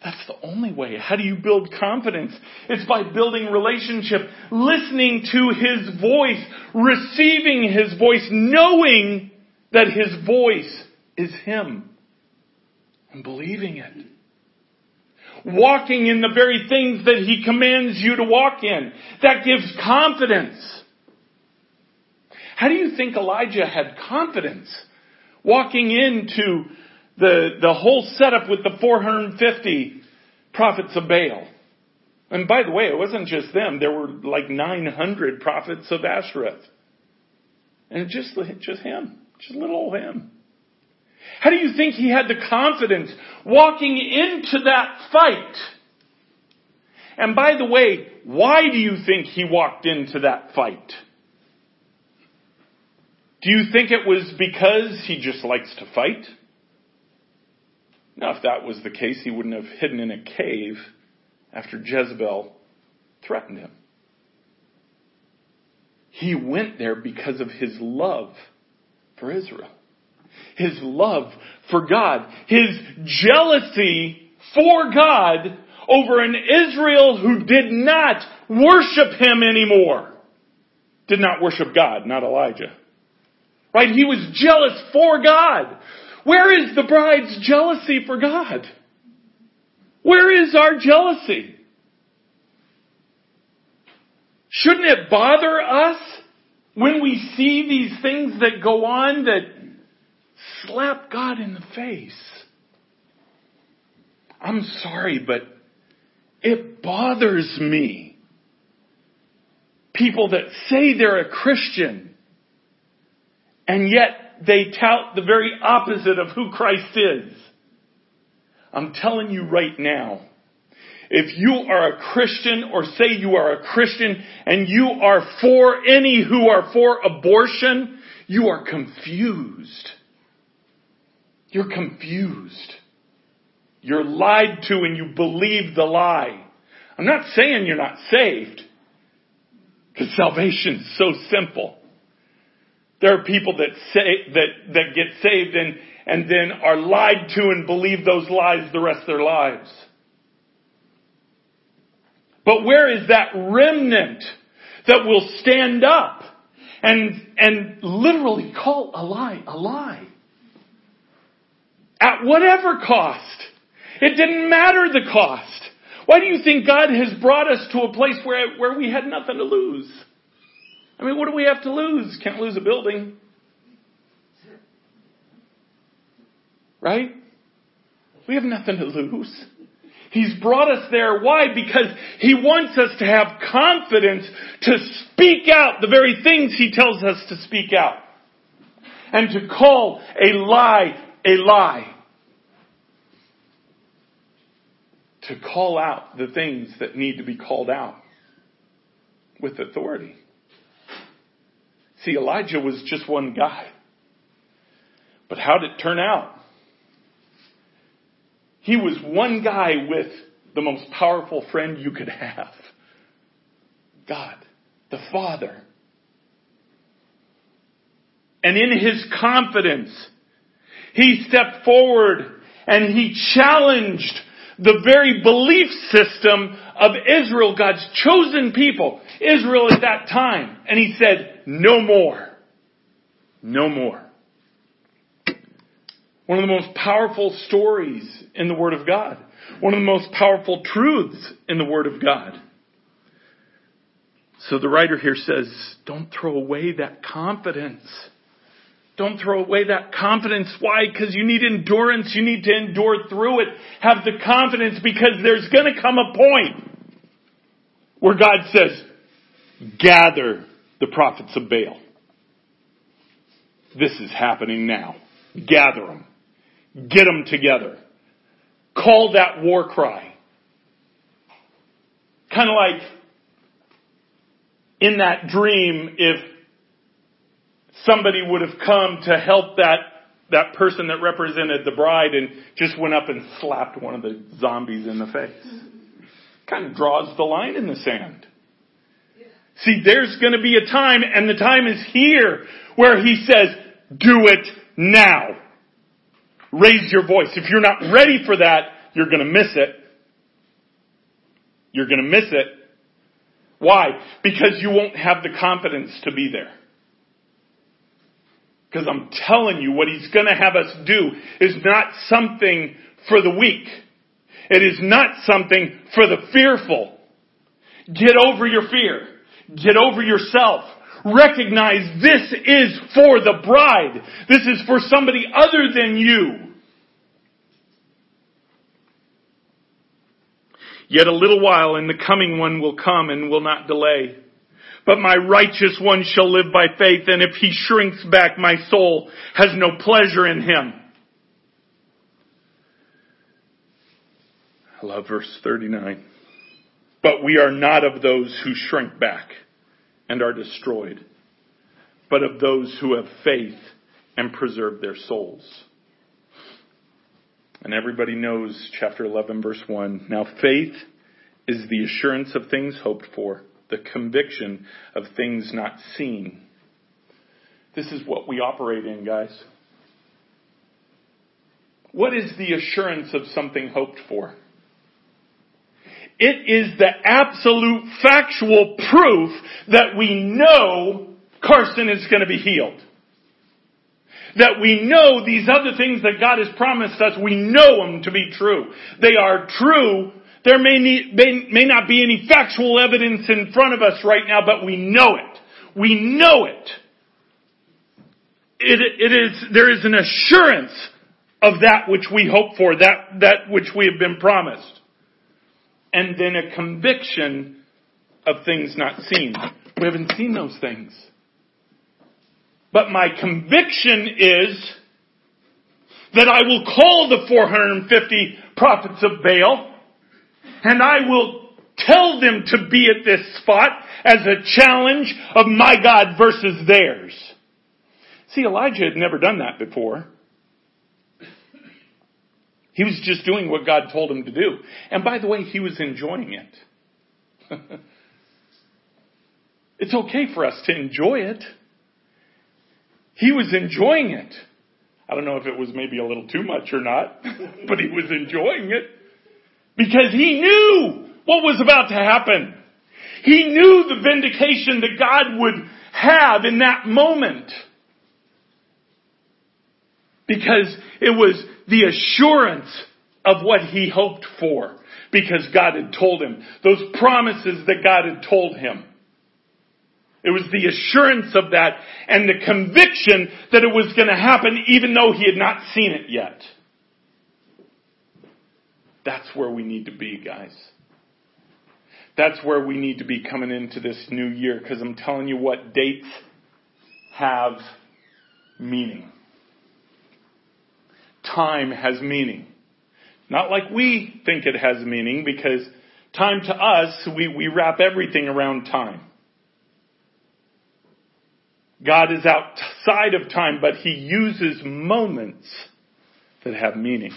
That's the only way. How do you build confidence? It's by building relationship, listening to His voice, receiving His voice, knowing that His voice is Him, and believing it. Walking in the very things that He commands you to walk in. That gives confidence. How do you think Elijah had confidence walking into the, the whole setup with the 450 prophets of Baal. And by the way, it wasn't just them. There were like 900 prophets of Ashereth. And just, just him. Just little old him. How do you think he had the confidence walking into that fight? And by the way, why do you think he walked into that fight? Do you think it was because he just likes to fight? Now, if that was the case, he wouldn't have hidden in a cave after Jezebel threatened him. He went there because of his love for Israel. His love for God. His jealousy for God over an Israel who did not worship him anymore. Did not worship God, not Elijah. Right? He was jealous for God. Where is the bride's jealousy for God? Where is our jealousy? Shouldn't it bother us when we see these things that go on that slap God in the face? I'm sorry, but it bothers me. People that say they're a Christian and yet they tout the very opposite of who Christ is. I'm telling you right now, if you are a Christian or say you are a Christian and you are for any who are for abortion, you are confused. You're confused. You're lied to and you believe the lie. I'm not saying you're not saved. Because salvation is so simple. There are people that say, that, that get saved and, and then are lied to and believe those lies the rest of their lives. But where is that remnant that will stand up and, and literally call a lie a lie? At whatever cost. It didn't matter the cost. Why do you think God has brought us to a place where, where we had nothing to lose? I mean, what do we have to lose? Can't lose a building. Right? We have nothing to lose. He's brought us there. Why? Because He wants us to have confidence to speak out the very things He tells us to speak out. And to call a lie a lie. To call out the things that need to be called out with authority. See, Elijah was just one guy. But how did it turn out? He was one guy with the most powerful friend you could have. God, the Father. And in his confidence, he stepped forward and he challenged the very belief system of Israel, God's chosen people, Israel at that time. And he said, no more. No more. One of the most powerful stories in the Word of God. One of the most powerful truths in the Word of God. So the writer here says, don't throw away that confidence. Don't throw away that confidence. Why? Because you need endurance. You need to endure through it. Have the confidence because there's going to come a point where God says, gather the prophets of Baal. This is happening now. Gather them. Get them together. Call that war cry. kind of like in that dream if somebody would have come to help that that person that represented the bride and just went up and slapped one of the zombies in the face. Kind of draws the line in the sand. See, there's going to be a time, and the time is here, where he says, do it now. Raise your voice. If you're not ready for that, you're going to miss it. You're going to miss it. Why? Because you won't have the confidence to be there. Because I'm telling you, what he's going to have us do is not something for the weak. It is not something for the fearful. Get over your fear. Get over yourself. Recognize this is for the bride. This is for somebody other than you. Yet a little while and the coming one will come and will not delay. But my righteous one shall live by faith, and if he shrinks back, my soul has no pleasure in him. I love verse 39. But we are not of those who shrink back and are destroyed, but of those who have faith and preserve their souls. And everybody knows chapter 11 verse 1. Now faith is the assurance of things hoped for the conviction of things not seen. This is what we operate in, guys. What is the assurance of something hoped for? It is the absolute factual proof that we know Carson is going to be healed. That we know these other things that God has promised us, we know them to be true. They are true there may, need, may, may not be any factual evidence in front of us right now, but we know it. We know it. It, it is, there is an assurance of that which we hope for, that, that which we have been promised. And then a conviction of things not seen. We haven't seen those things. But my conviction is that I will call the 450 prophets of Baal and I will tell them to be at this spot as a challenge of my God versus theirs. See, Elijah had never done that before. He was just doing what God told him to do. And by the way, he was enjoying it. it's okay for us to enjoy it. He was enjoying it. I don't know if it was maybe a little too much or not, but he was enjoying it. Because he knew what was about to happen. He knew the vindication that God would have in that moment. Because it was the assurance of what he hoped for. Because God had told him. Those promises that God had told him. It was the assurance of that and the conviction that it was going to happen even though he had not seen it yet. That's where we need to be, guys. That's where we need to be coming into this new year because I'm telling you what, dates have meaning. Time has meaning. Not like we think it has meaning because time to us, we, we wrap everything around time. God is outside of time, but He uses moments that have meaning.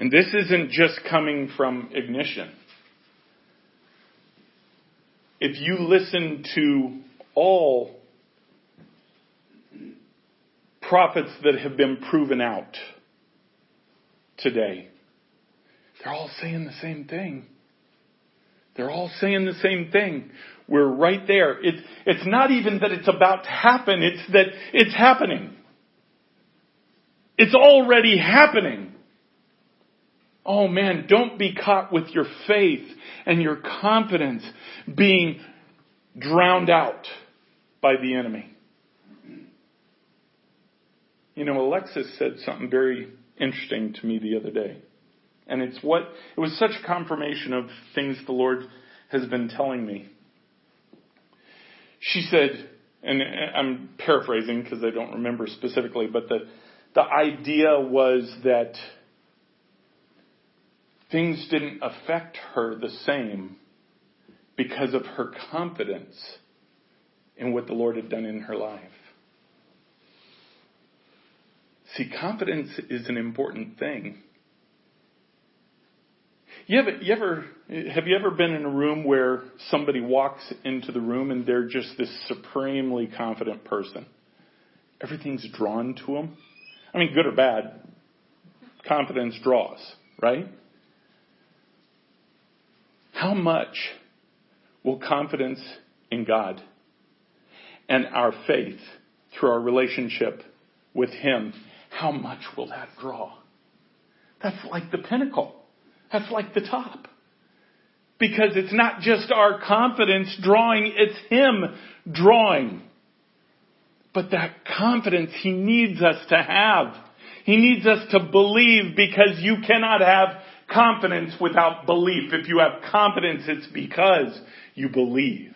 And this isn't just coming from ignition. If you listen to all prophets that have been proven out today, they're all saying the same thing. They're all saying the same thing. We're right there. It, it's not even that it's about to happen, it's that it's happening. It's already happening. Oh man, don't be caught with your faith and your confidence being drowned out by the enemy. You know, Alexis said something very interesting to me the other day. And it's what, it was such a confirmation of things the Lord has been telling me. She said, and I'm paraphrasing because I don't remember specifically, but the, the idea was that things didn't affect her the same because of her confidence in what the Lord had done in her life. See, confidence is an important thing. You ever, you ever, have you ever been in a room where somebody walks into the room and they're just this supremely confident person? Everything's drawn to them. I mean, good or bad, confidence draws, right? How much will confidence in God and our faith through our relationship with Him, how much will that draw? That's like the pinnacle. That's like the top. Because it's not just our confidence drawing, it's Him drawing. But that confidence He needs us to have. He needs us to believe because you cannot have confidence without belief. If you have confidence, it's because you believe.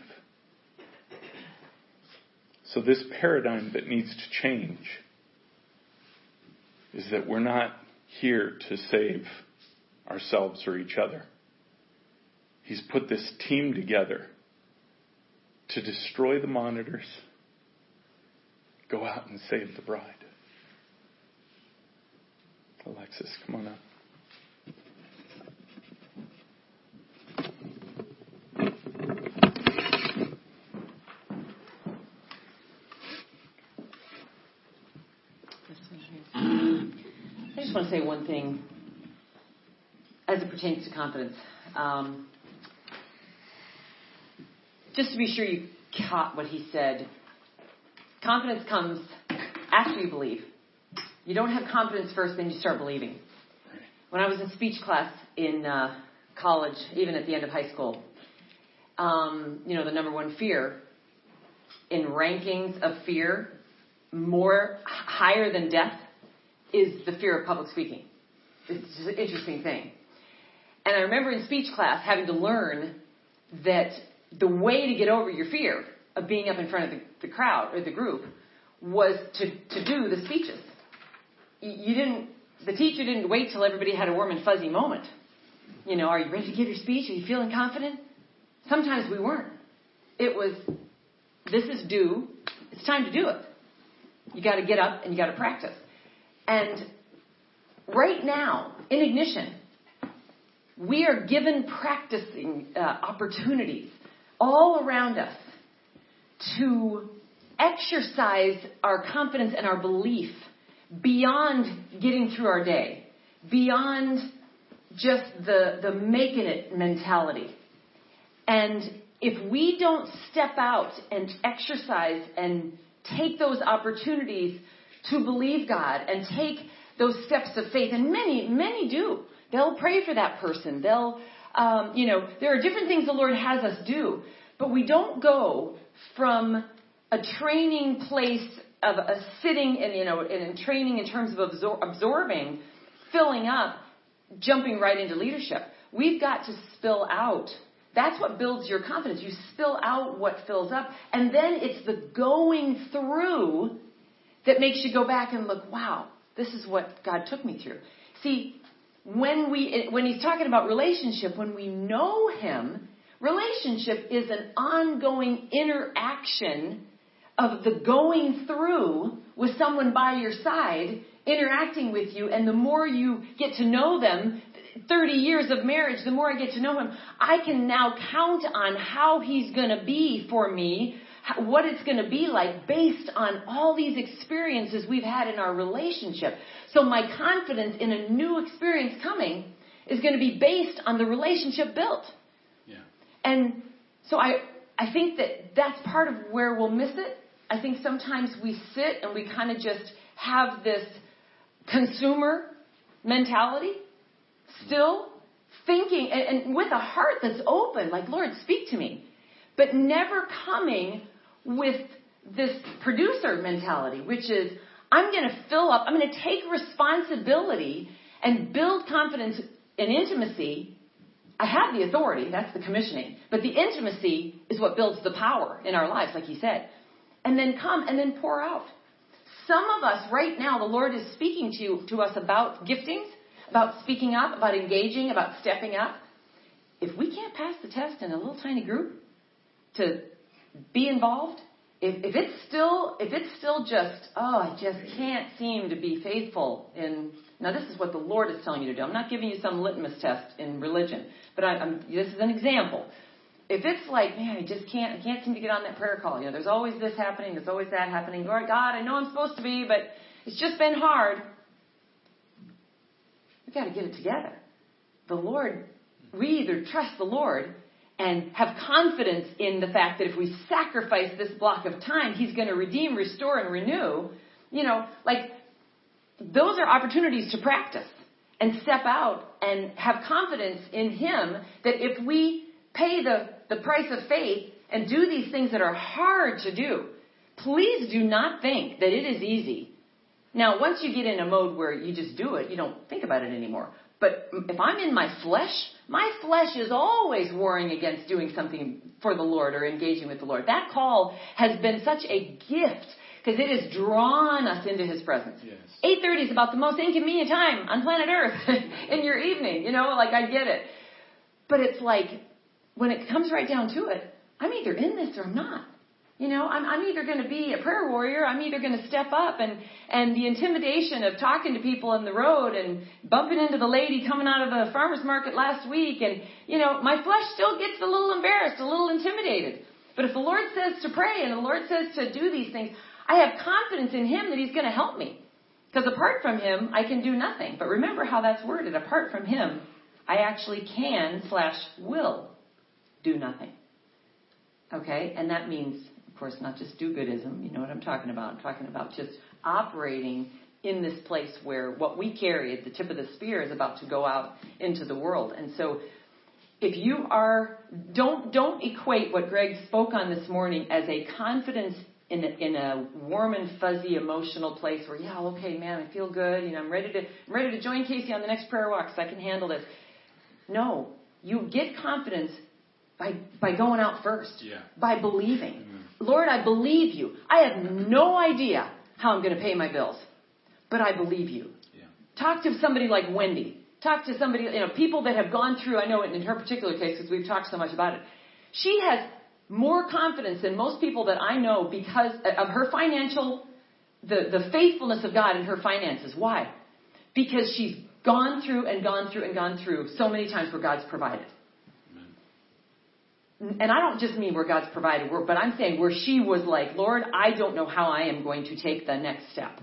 So this paradigm that needs to change is that we're not here to save ourselves or each other. He's put this team together to destroy the monitors, go out and save the bride. Alexis, come on up. I just want to say one thing as it pertains to confidence. Um, just to be sure you caught what he said. Confidence comes after you believe. You don't have confidence first, then you start believing. When I was in speech class in uh, college, even at the end of high school, um, you know, the number one fear in rankings of fear, more higher than death, is the fear of public speaking. It's an interesting thing. And I remember in speech class having to learn that the way to get over your fear of being up in front of the, the crowd or the group was to, to do the speeches. You didn't, the teacher didn't wait till everybody had a warm and fuzzy moment. You know, are you ready to give your speech? Are you feeling confident? Sometimes we weren't. It was, this is due. It's time to do it. You got to get up and you got to practice. And right now, in Ignition, we are given practicing uh, opportunities all around us to exercise our confidence and our belief beyond getting through our day, beyond just the, the making it mentality. And if we don't step out and exercise and take those opportunities to believe God and take those steps of faith, and many, many do. They'll pray for that person. They'll, um, you know, there are different things the Lord has us do, but we don't go from a training place of a sitting and you know, in training in terms of absor- absorbing, filling up, jumping right into leadership. We've got to spill out. That's what builds your confidence. You spill out what fills up, and then it's the going through that makes you go back and look, wow, this is what God took me through. See, when we when he's talking about relationship, when we know him, relationship is an ongoing interaction of the going through with someone by your side interacting with you and the more you get to know them 30 years of marriage the more i get to know him i can now count on how he's going to be for me what it's going to be like based on all these experiences we've had in our relationship. So my confidence in a new experience coming is going to be based on the relationship built. Yeah. And so I, I think that that's part of where we'll miss it. I think sometimes we sit and we kind of just have this consumer mentality still thinking and, and with a heart that's open, like, Lord, speak to me. But never coming with this producer mentality, which is I'm going to fill up, I'm going to take responsibility and build confidence and intimacy. I have the authority, that's the commissioning, but the intimacy is what builds the power in our lives, like he said. And then come and then pour out. Some of us right now, the Lord is speaking to, to us about giftings, about speaking up, about engaging, about stepping up. If we can't pass the test in a little tiny group to be involved, if, if it's still if it's still just oh I just can't seem to be faithful in now this is what the Lord is telling you to do. I'm not giving you some litmus test in religion, but I, I'm, this is an example. If it's like man I just can't I can't seem to get on that prayer call. You know there's always this happening, there's always that happening. Lord God, I know I'm supposed to be, but it's just been hard. We've got to get it together. The Lord, we either trust the Lord and have confidence in the fact that if we sacrifice this block of time, He's going to redeem, restore, and renew. You know, like those are opportunities to practice and step out and have confidence in Him that if we pay the, the price of faith and do these things that are hard to do, please do not think that it is easy. Now, once you get in a mode where you just do it, you don't think about it anymore. But if I'm in my flesh, my flesh is always warring against doing something for the Lord or engaging with the Lord. That call has been such a gift because it has drawn us into His presence. Yes. 8:30 is about the most inconvenient time on planet Earth in your evening. You know, like I get it, but it's like when it comes right down to it, I'm either in this or I'm not. You know, I'm, I'm either going to be a prayer warrior, I'm either going to step up, and and the intimidation of talking to people on the road and bumping into the lady coming out of the farmers market last week, and you know, my flesh still gets a little embarrassed, a little intimidated. But if the Lord says to pray and the Lord says to do these things, I have confidence in Him that He's going to help me. Because apart from Him, I can do nothing. But remember how that's worded. Apart from Him, I actually can slash will do nothing. Okay, and that means of course, not just do goodism. You know what I'm talking about. I'm talking about just operating in this place where what we carry at the tip of the spear is about to go out into the world. And so if you are don't don't equate what Greg spoke on this morning as a confidence in a, in a warm and fuzzy emotional place where yeah okay man I feel good you know I'm ready to I'm ready to join Casey on the next prayer walk so I can handle this. No, you get confidence by by going out first. Yeah. By believing. Mm-hmm. Lord, I believe you. I have no idea how I'm going to pay my bills, but I believe you. Yeah. Talk to somebody like Wendy. Talk to somebody, you know, people that have gone through, I know in her particular case, because we've talked so much about it, she has more confidence than most people that I know because uh, of her financial, the, the faithfulness of God in her finances. Why? Because she's gone through and gone through and gone through so many times where God's provided and I don't just mean where God's provided, but I'm saying where she was like, Lord, I don't know how I am going to take the next step.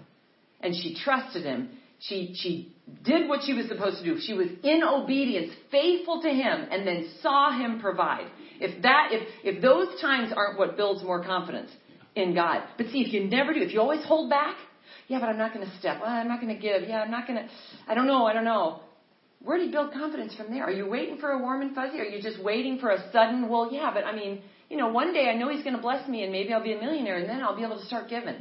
And she trusted him. She, she did what she was supposed to do. She was in obedience, faithful to him, and then saw him provide. If that, if, if those times aren't what builds more confidence in God. But see, if you never do, if you always hold back, yeah, but I'm not going to step. Well, I'm not going to give. Yeah, I'm not going to, I don't know, I don't know. Where do you build confidence from there? Are you waiting for a warm and fuzzy? Are you just waiting for a sudden, well, yeah, but I mean, you know, one day I know he's going to bless me and maybe I'll be a millionaire and then I'll be able to start giving.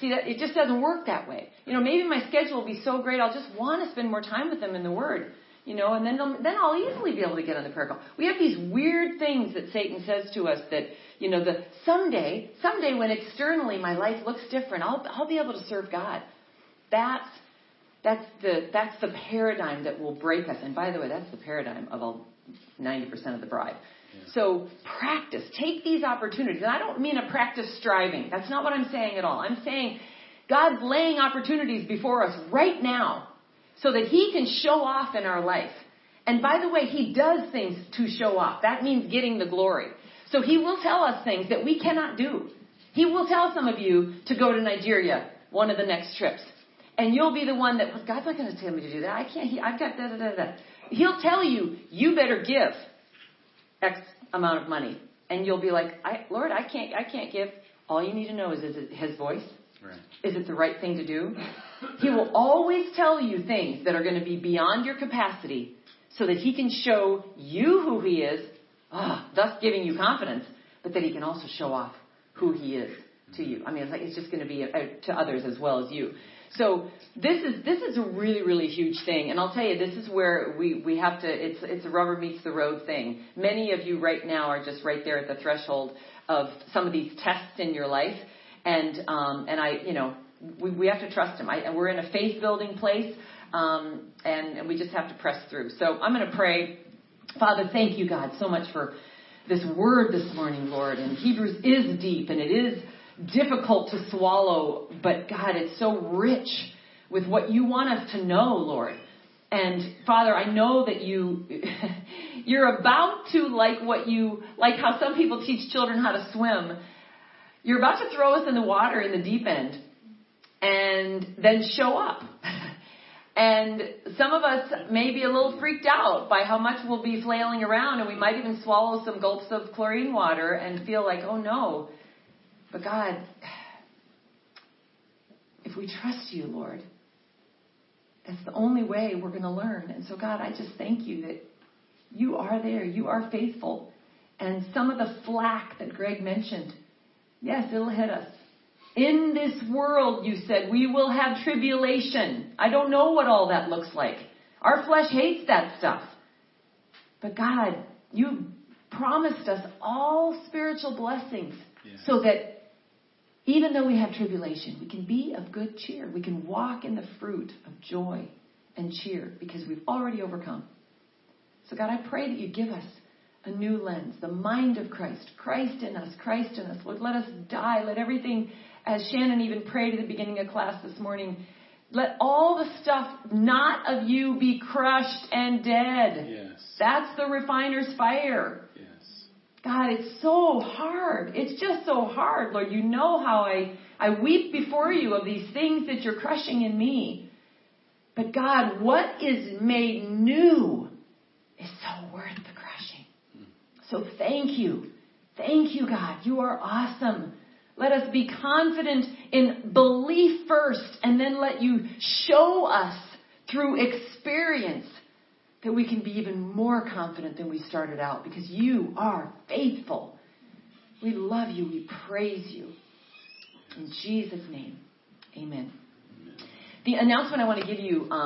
See that it just doesn't work that way. You know, maybe my schedule will be so great I'll just want to spend more time with him in the Word. You know, and then then I'll easily be able to get on the prayer call. We have these weird things that Satan says to us that you know the someday someday when externally my life looks different I'll I'll be able to serve God. That's that's the, that's the paradigm that will break us. And by the way, that's the paradigm of all 90% of the bride. Yeah. So practice. Take these opportunities. And I don't mean a practice striving. That's not what I'm saying at all. I'm saying God's laying opportunities before us right now so that He can show off in our life. And by the way, He does things to show off. That means getting the glory. So He will tell us things that we cannot do. He will tell some of you to go to Nigeria one of the next trips. And you'll be the one that, well, God's not going to tell me to do that. I can't, he, I've got da da da da. He'll tell you, you better give X amount of money. And you'll be like, I, Lord, I can't, I can't give. All you need to know is, is it his voice? Right. Is it the right thing to do? he will always tell you things that are going to be beyond your capacity so that he can show you who he is, ah, thus giving you confidence, but that he can also show off who he is to you. I mean, it's like it's just going to be uh, to others as well as you. So this is this is a really really huge thing, and I'll tell you this is where we we have to. It's it's a rubber meets the road thing. Many of you right now are just right there at the threshold of some of these tests in your life, and um, and I you know we we have to trust Him. I, we're in a faith building place. Um, and, and we just have to press through. So I'm going to pray. Father, thank you, God, so much for this word this morning, Lord. And Hebrews is deep and it is difficult to swallow, but God, it's so rich with what you want us to know, Lord. And Father, I know that you, you're about to like what you, like how some people teach children how to swim. You're about to throw us in the water in the deep end and then show up. And some of us may be a little freaked out by how much we'll be flailing around, and we might even swallow some gulps of chlorine water and feel like, oh no. But God, if we trust you, Lord, that's the only way we're going to learn. And so, God, I just thank you that you are there. You are faithful. And some of the flack that Greg mentioned, yes, it'll hit us. In this world, you said, we will have tribulation. I don't know what all that looks like. Our flesh hates that stuff. But God, you promised us all spiritual blessings so that even though we have tribulation, we can be of good cheer. We can walk in the fruit of joy and cheer because we've already overcome. So, God, I pray that you give us a new lens, the mind of Christ, Christ in us, Christ in us. Lord, let us die. Let everything as Shannon even prayed at the beginning of class this morning, let all the stuff not of you be crushed and dead. Yes. That's the refiner's fire. God, it's so hard. It's just so hard, Lord. You know how I, I weep before you of these things that you're crushing in me. But God, what is made new is so worth the crushing. So thank you. Thank you, God. You are awesome. Let us be confident in belief first and then let you show us through experience that we can be even more confident than we started out because you are faithful. We love you. We praise you. In Jesus' name, amen. The announcement I want to give you. Um,